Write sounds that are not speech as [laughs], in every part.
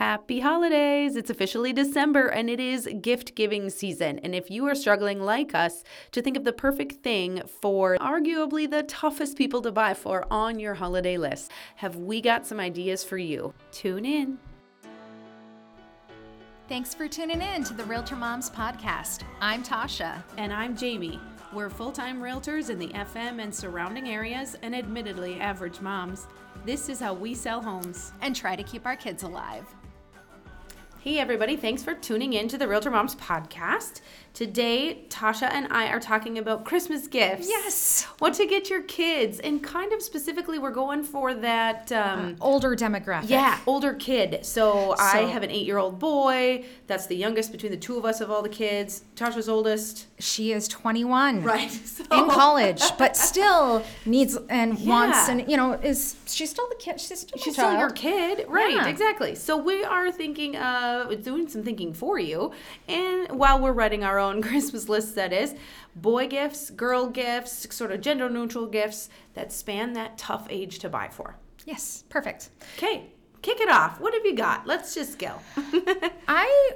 Happy holidays! It's officially December and it is gift giving season. And if you are struggling like us to think of the perfect thing for arguably the toughest people to buy for on your holiday list, have we got some ideas for you? Tune in. Thanks for tuning in to the Realtor Moms podcast. I'm Tasha. And I'm Jamie. We're full time realtors in the FM and surrounding areas, and admittedly average moms. This is how we sell homes. And try to keep our kids alive. Hey, everybody, thanks for tuning in to the Realtor Moms podcast. Today, Tasha and I are talking about Christmas gifts. Yes. What to get your kids. And kind of specifically, we're going for that. Um, uh, older demographic. Yeah, older kid. So, so I have an eight year old boy. That's the youngest between the two of us of all the kids. Tasha's oldest. She is 21. Right. [laughs] So. In college, but [laughs] still needs and yeah. wants, and, you know, is she's still the kid. She's still, she's still your kid. Right, yeah. exactly. So, we are thinking of doing some thinking for you. And while we're writing our own [laughs] Christmas list that is boy gifts, girl gifts, sort of gender neutral gifts that span that tough age to buy for. Yes, perfect. Okay, kick it off. What have you got? Let's just go. I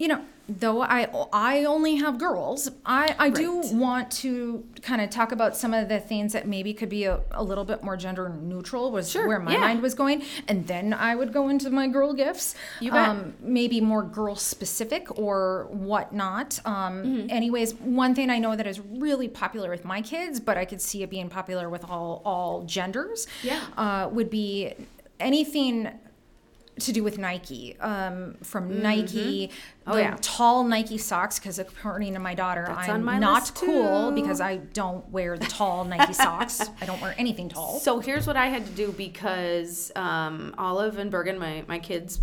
you know, though I I only have girls, I I right. do want to kind of talk about some of the things that maybe could be a, a little bit more gender neutral was sure. where my yeah. mind was going, and then I would go into my girl gifts. You bet. Um, maybe more girl specific or whatnot. Um, mm-hmm. Anyways, one thing I know that is really popular with my kids, but I could see it being popular with all all genders. Yeah, uh, would be anything to do with Nike. Um, from mm-hmm. Nike, oh, the yeah. tall Nike socks, because according to my daughter, That's I'm not cool because I don't wear the tall [laughs] Nike socks. I don't wear anything tall. So here's what I had to do because um, Olive and Bergen, my, my kids,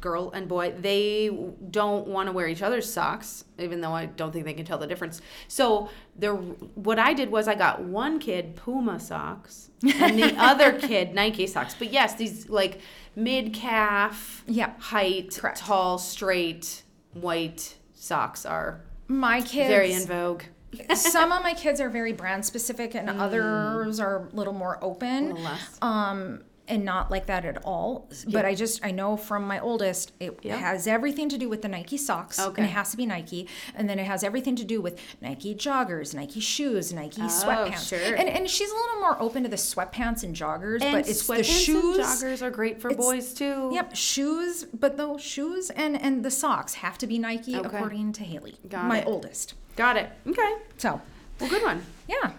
girl and boy, they don't want to wear each other's socks, even though I don't think they can tell the difference. So there, what I did was I got one kid Puma socks and the [laughs] other kid Nike socks. But yes, these like mid calf, yeah, height, Correct. tall, straight, white socks are my kids very in vogue. [laughs] some of my kids are very brand specific and mm. others are a little more open. Little. Um, and not like that at all. But I just I know from my oldest, it has everything to do with the Nike socks, okay. and it has to be Nike, and then it has everything to do with Nike joggers, Nike shoes, Nike oh, sweatpants. Sure. And and she's a little more open to the sweatpants and joggers, and but it's the shoes. joggers are great for boys too. Yep, shoes, but those shoes and and the socks have to be Nike okay. according to Haley, Got my it. oldest. Got it. Okay. So, well, good one. Yeah.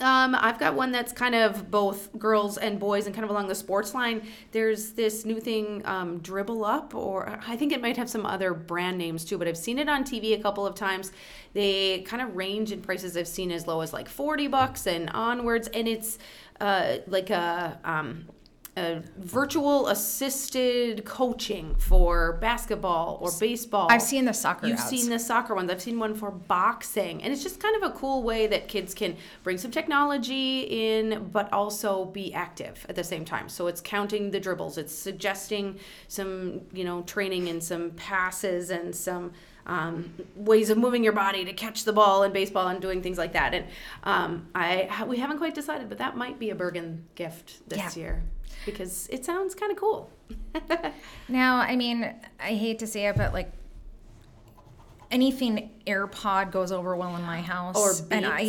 Um, I've got one that's kind of both girls and boys and kind of along the sports line. There's this new thing, um, Dribble Up, or I think it might have some other brand names too, but I've seen it on TV a couple of times. They kind of range in prices I've seen as low as like 40 bucks and onwards, and it's uh, like a. Um, a virtual assisted coaching for basketball or baseball. I've seen the soccer. You've seen the soccer ones. I've seen one for boxing, and it's just kind of a cool way that kids can bring some technology in, but also be active at the same time. So it's counting the dribbles. It's suggesting some, you know, training and some passes and some. Um, ways of moving your body to catch the ball in baseball and doing things like that. And um, I we haven't quite decided, but that might be a Bergen gift this yeah. year because it sounds kind of cool. [laughs] now, I mean, I hate to say it, but like anything AirPod goes over well in my house. Or Beats. And I,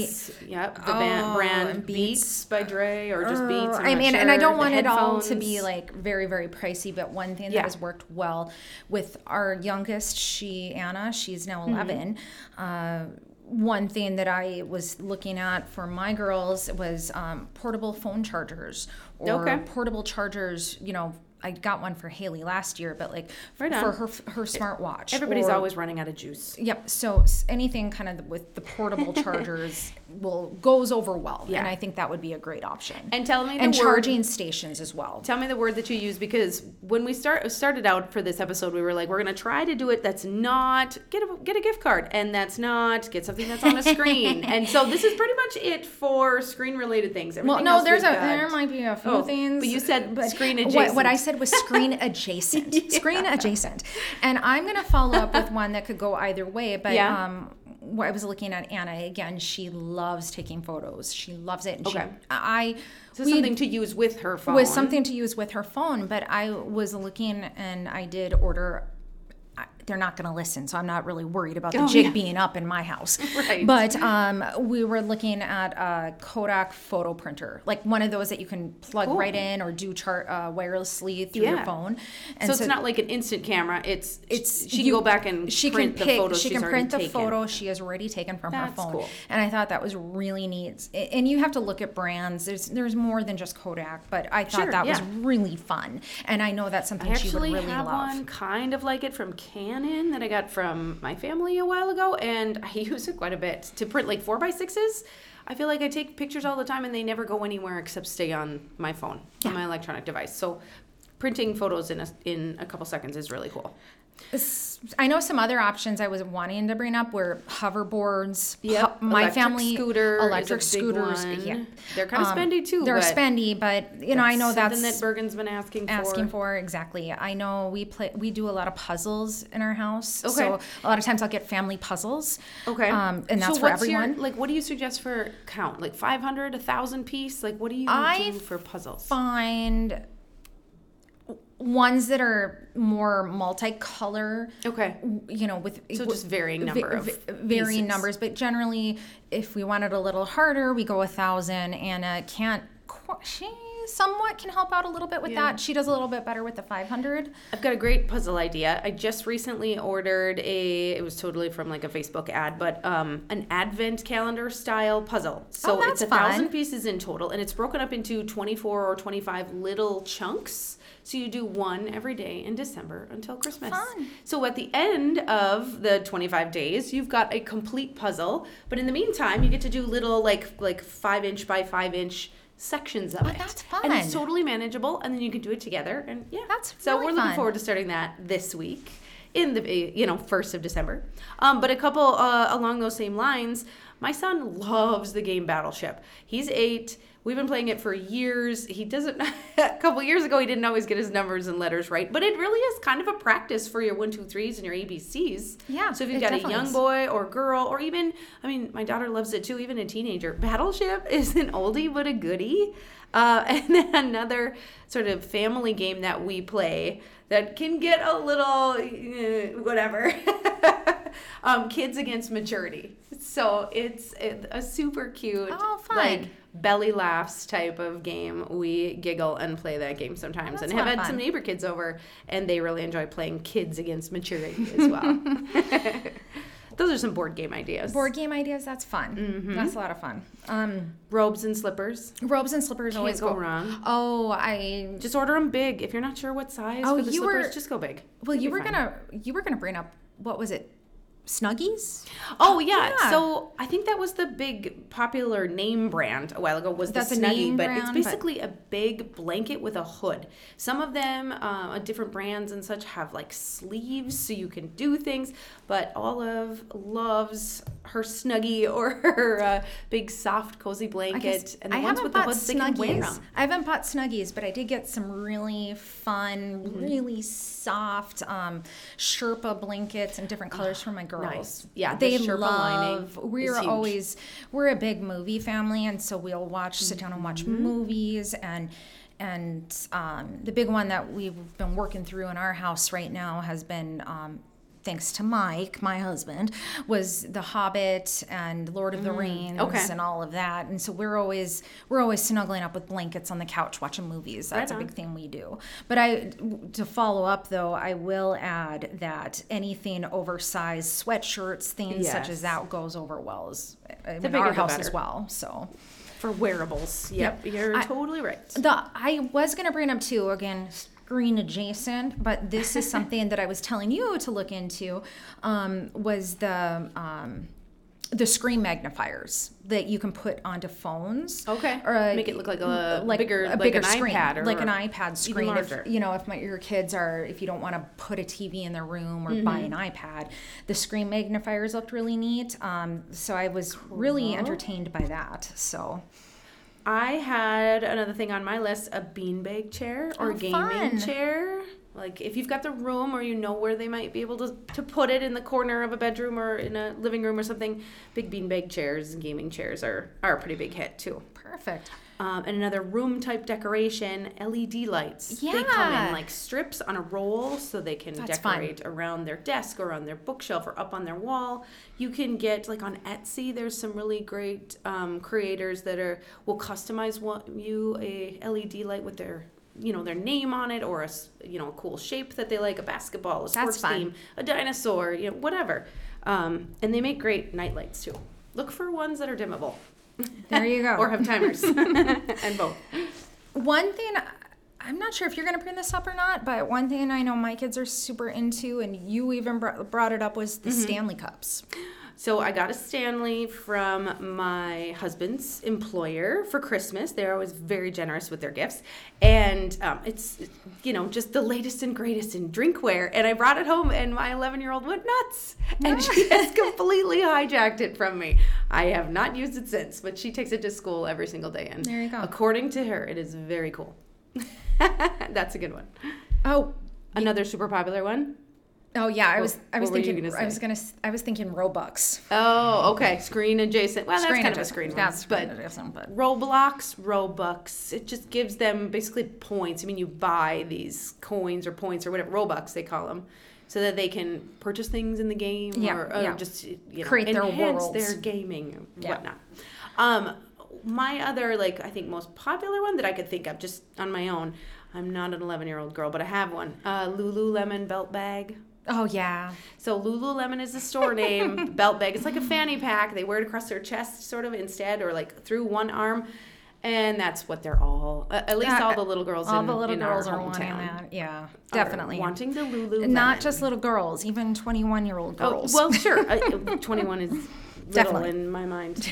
yep, the oh, brand Beats. Beats. by Dre or just Beats. i mean, sure. and I don't want it all to be like very, very pricey, but one thing that has worked well with our youngest, she, Anna, she's now 11. Mm-hmm. Uh, one thing that I was looking at for my girls was um, portable phone chargers or okay. portable chargers, you know, I got one for Haley last year, but like right for her her smartwatch. Everybody's or, always running out of juice. Yep. So anything kind of with the portable [laughs] chargers will goes over well, yeah. and I think that would be a great option. And tell me and word, charging stations as well. Tell me the word that you use because when we start started out for this episode, we were like, we're gonna try to do it. That's not get a get a gift card, and that's not get something that's on a screen. [laughs] and so this is pretty much it for screen related things. Everything well, no, there's a got, there might be a few oh, things. But you said but screen adjacent. What, what I said was screen [laughs] adjacent. yeah. Screen adjacent, and I'm gonna follow up with one that could go either way, but yeah. um I was looking at Anna again. She loves taking photos. She loves it. And okay. She, I so something to use with her phone. Was something to use with her phone, but I was looking and I did order they're not going to listen. So I'm not really worried about the oh, jig yeah. being up in my house. [laughs] Right. But um, we were looking at a Kodak photo printer, like one of those that you can plug cool. right in or do chart uh, wirelessly through yeah. your phone. And so it's not like an instant camera. It's it's she you, can go back and she print can pick, the she can print the taken. photo she has already taken from That's her phone. Cool. And I thought that was really neat. And you have to look at brands. There's there's more than just Kodak, but I thought sure, that yeah. was really fun. And I know that's something she would really have love. one kind of like it from Canon that I got from my family a while ago, and I [laughs] use it quite a bit to print like four by sixes. I feel like I take pictures all the time and they never go anywhere except stay on my phone, yeah. on my electronic device. So printing photos in a, in a couple seconds is really cool. I know some other options I was wanting to bring up were hoverboards. Yeah, my electric family scooter, electric scooters. Yeah, they're kind of um, spendy too. They're spendy, but you know I know that's something that Bergen's been asking for. Asking for exactly. I know we play. We do a lot of puzzles in our house. Okay. So a lot of times I'll get family puzzles. Okay. Um, and that's so for everyone. Your, like, what do you suggest for count? Like five hundred, a thousand piece? Like, what do you I do for puzzles? Find ones that are more multicolor. Okay. You know, with so just varying number of varying pieces. numbers, but generally, if we want it a little harder, we go a thousand. Anna uh, can't. She somewhat can help out a little bit with yeah. that. She does a little bit better with the 500. I've got a great puzzle idea. I just recently ordered a. It was totally from like a Facebook ad, but um, an advent calendar style puzzle. So oh, it's a fun. thousand pieces in total, and it's broken up into 24 or 25 little chunks. So you do one every day in December until Christmas. Fun. So at the end of the 25 days, you've got a complete puzzle. But in the meantime, you get to do little like like five inch by five inch sections of oh, it. That's fun. And it's totally manageable, and then you can do it together. And yeah, that's so really we're looking fun. forward to starting that this week in the you know first of December. Um, but a couple uh, along those same lines, my son loves the game Battleship. He's eight We've been playing it for years. He doesn't. [laughs] a couple years ago, he didn't always get his numbers and letters right, but it really is kind of a practice for your one, two, threes and your ABCs. Yeah. So if you've got a young is. boy or girl, or even, I mean, my daughter loves it too, even a teenager. Battleship [laughs] is an oldie but a goodie. Uh, [laughs] and then another sort of family game that we play that can get a little uh, whatever. um, kids against maturity. So it's a super cute, oh, fun. like belly laughs type of game. We giggle and play that game sometimes, That's and have had fun. some neighbor kids over, and they really enjoy playing kids against maturity as [laughs] well. [laughs] Those are some board game ideas. Board game ideas. That's fun. Mm-hmm. That's a lot of fun. Um, robes and slippers. Robes and slippers Can't always go, go wrong. Oh, I just order them big. If you're not sure what size oh, for the you slippers, were, just go big. Well, It'll you were fine. gonna you were gonna bring up what was it? Snuggies? Oh yeah. yeah. So I think that was the big popular name brand a while ago was That's the Snuggie, but brand, it's basically but... a big blanket with a hood. Some of them, uh, different brands and such, have like sleeves so you can do things. But Olive loves her Snuggie [laughs] or her uh, big soft cozy blanket, and the I ones with the hoods they can. I haven't bought Snuggies, but I did get some really fun, mm-hmm. really soft um, Sherpa blankets and different colors for my girls. Nice. Yeah, they the love. We're always we're a big movie family, and so we'll watch, sit down and watch mm-hmm. movies and and um, the big one that we've been working through in our house right now has been um, thanks to Mike, my husband, was The Hobbit and Lord of the mm, Rings okay. and all of that. And so we're always we're always snuggling up with blankets on the couch watching movies. That's right a big thing we do. But I to follow up though, I will add that anything oversized sweatshirts, things yes. such as that goes over well as in our house as well. So for wearables. Yep, yep. you're I, totally right. The I was gonna bring up too again screen adjacent, but this is something that I was telling you to look into. Um, was the um, the screen magnifiers that you can put onto phones. Okay. Or a, make it look like a like bigger, a bigger like screen, iPad or like an iPad screen. If, you know, if my, your kids are, if you don't want to put a TV in their room or mm-hmm. buy an iPad, the screen magnifiers looked really neat. Um, so I was cool. really entertained by that. So. I had another thing on my list: a beanbag chair or oh, gaming fun. chair. Like if you've got the room or you know where they might be able to, to put it in the corner of a bedroom or in a living room or something, big beanbag chairs and gaming chairs are, are a pretty big hit too. Perfect. Um, and another room type decoration, LED lights. Yeah. They come in like strips on a roll so they can That's decorate fun. around their desk or on their bookshelf or up on their wall. You can get like on Etsy, there's some really great um, creators that are will customize what you a LED light with their you know their name on it or a you know a cool shape that they like a basketball a sports theme a dinosaur you know whatever um, and they make great night lights too look for ones that are dimmable there you go. [laughs] or have timers. [laughs] [laughs] and both. One thing I'm not sure if you're going to bring this up or not, but one thing I know my kids are super into, and you even brought it up, was the mm-hmm. Stanley Cups. So I got a Stanley from my husband's employer for Christmas. They're always very generous with their gifts, and um, it's you know just the latest and greatest in drinkware. And I brought it home, and my 11 year old went nuts, and she [laughs] has completely hijacked it from me. I have not used it since, but she takes it to school every single day, and there you go. According to her, it is very cool. [laughs] That's a good one. Oh, another super popular one. Oh yeah, I was I was thinking I was gonna I was thinking Robux. Oh, okay, screen adjacent. Well, screen that's kind adjacent. of a screen that's but, adjacent, but Roblox, Robux, it just gives them basically points. I mean, you buy these coins or points or whatever Robux they call them, so that they can purchase things in the game yeah, or, or yeah. just you know, create their worlds, their gaming yeah. whatnot. Um, my other like I think most popular one that I could think of just on my own. I'm not an 11 year old girl, but I have one. Uh, Lululemon belt bag. Oh yeah. So Lululemon is the store name. [laughs] belt bag. It's like a fanny pack. They wear it across their chest, sort of instead, or like through one arm. And that's what they're all. Uh, at least uh, all the little girls. All in, the little girls are wanting that. Yeah, definitely wanting the Lululemon. Not just little girls, even twenty-one-year-old oh, girls. Oh, well, sure. [laughs] uh, Twenty-one is little in my mind. [laughs]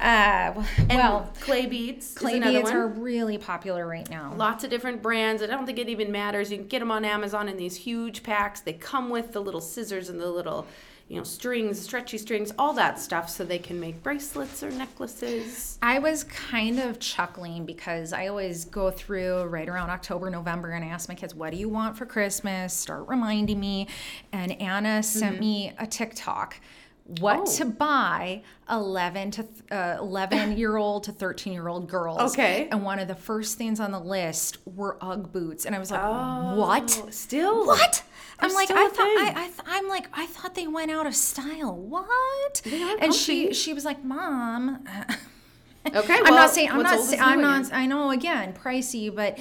Uh, well, clay beads. Clay beads are really popular right now. Lots of different brands. I don't think it even matters. You can get them on Amazon in these huge packs. They come with the little scissors and the little, you know, strings, stretchy strings, all that stuff, so they can make bracelets or necklaces. I was kind of chuckling because I always go through right around October, November, and I ask my kids, "What do you want for Christmas?" Start reminding me, and Anna sent mm-hmm. me a TikTok what oh. to buy 11 to uh, 11 year old to 13 year old girls. Okay. And one of the first things on the list were UGG boots, and I was like, oh, "What? Still? What?" I'm like, I thought I, I am like, I thought they went out of style. What? And she she was like, "Mom." [laughs] Okay, I'm not saying I'm not saying I'm not I know again pricey, but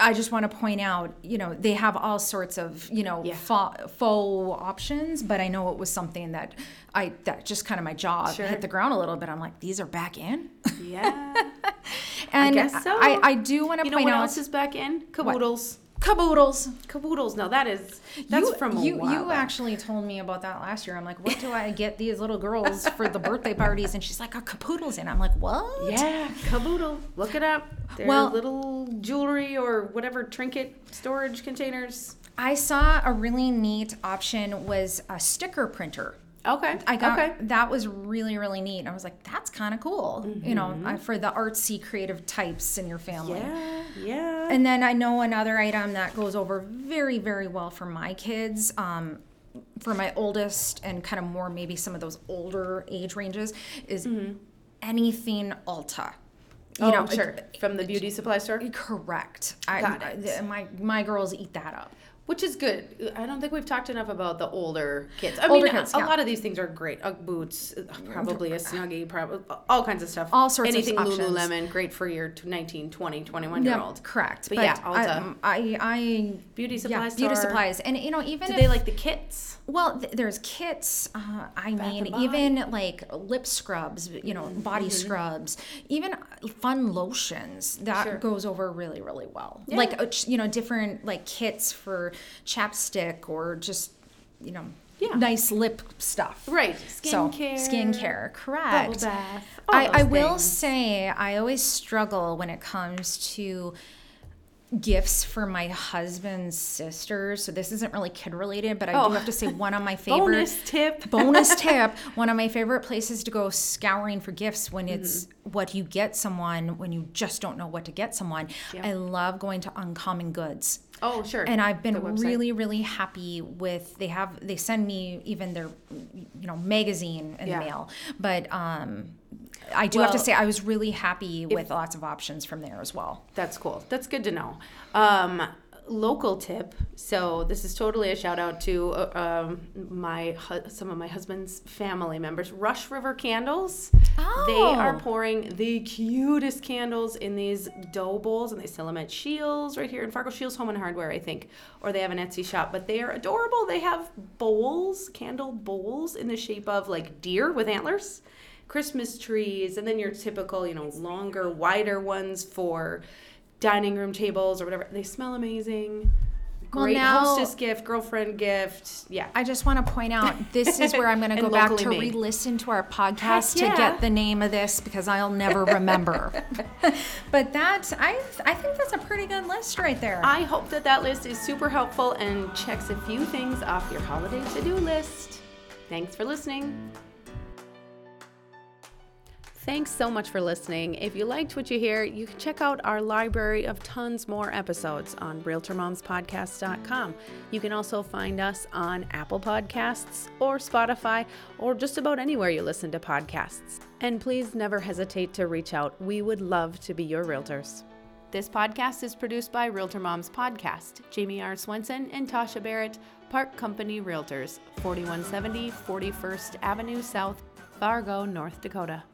I just want to point out, you know, they have all sorts of, you know, yeah. faux, faux options, but I know it was something that I that just kind of my jaw sure. hit the ground a little bit. I'm like, these are back in. Yeah. [laughs] and I, guess so. I, I do want to you point know what out else is back in caboodles. What? Caboodles. Caboodles. No, that is that's you, from you. you back. actually told me about that last year. I'm like, what do I get these little girls for the birthday parties? And she's like, a caboodles. And I'm like, what? Yeah, caboodle. Look it up. They're well, little jewelry or whatever trinket storage containers. I saw a really neat option was a sticker printer. Okay. I got okay. that was really really neat. I was like, that's kind of cool. Mm-hmm. You know, mm-hmm. for the artsy creative types in your family. Yeah. Yeah. And then I know another item that goes over very very well for my kids. Um, for my oldest and kind of more maybe some of those older age ranges is mm-hmm. anything Ulta. You oh, know, sure. From the beauty supply store. Correct. Got I, it. my my girls eat that up which is good. I don't think we've talked enough about the older kids. I older mean, kids, a, yeah. lot of these things are great. UGG boots, uh, probably a snuggie, probably all kinds of stuff. All sorts Anything of Anything Lululemon, great for your 19, 20, 21 year old. correct. But, but yeah, Ulta. I, I, I beauty supplies. Yeah, beauty supplies, and you know even do if, they like the kits? Well, th- there's kits. Uh, I Bath mean, even like lip scrubs, you know, body mm-hmm. scrubs, even fun lotions. That sure. goes over really, really well. Yeah. Like uh, you know, different like kits for chapstick or just you know yeah. nice lip stuff. Right. Skincare. So, skincare. Correct. Bath. I, I will say I always struggle when it comes to gifts for my husband's sisters. So this isn't really kid related, but I oh. do have to say one of my [laughs] favorite bonus tip. [laughs] bonus tip. [laughs] One of my favorite places to go scouring for gifts when it's mm-hmm. what you get someone when you just don't know what to get someone. I love going to Uncommon Goods. Oh, sure. And I've been really, really happy with. They have they send me even their, you know, magazine in yeah. the mail. But um, I do well, have to say I was really happy if, with lots of options from there as well. That's cool. That's good to know. Um, local tip. So this is totally a shout out to uh, um, my some of my husband's family members. Rush River Candles. Oh. They are pouring the cutest candles in these dough bowls, and they sell them at Shields right here in Fargo. Shields Home and Hardware, I think, or they have an Etsy shop. But they are adorable. They have bowls, candle bowls in the shape of like deer with antlers. Christmas trees, and then your typical, you know, longer, wider ones for dining room tables or whatever. They smell amazing. Great well, now, hostess gift, girlfriend gift. Yeah. I just want to point out [laughs] this is where I'm going to go back to re listen to our podcast yeah. to get the name of this because I'll never remember. [laughs] but that, I, I think that's a pretty good list right there. I hope that that list is super helpful and checks a few things off your holiday to do list. Thanks for listening. Thanks so much for listening. If you liked what you hear, you can check out our library of tons more episodes on RealtorMomsPodcast.com. You can also find us on Apple Podcasts or Spotify or just about anywhere you listen to podcasts. And please never hesitate to reach out. We would love to be your realtors. This podcast is produced by Realtor Moms Podcast, Jamie R. Swenson and Tasha Barrett, Park Company Realtors, 4170 41st Avenue South, Fargo, North Dakota.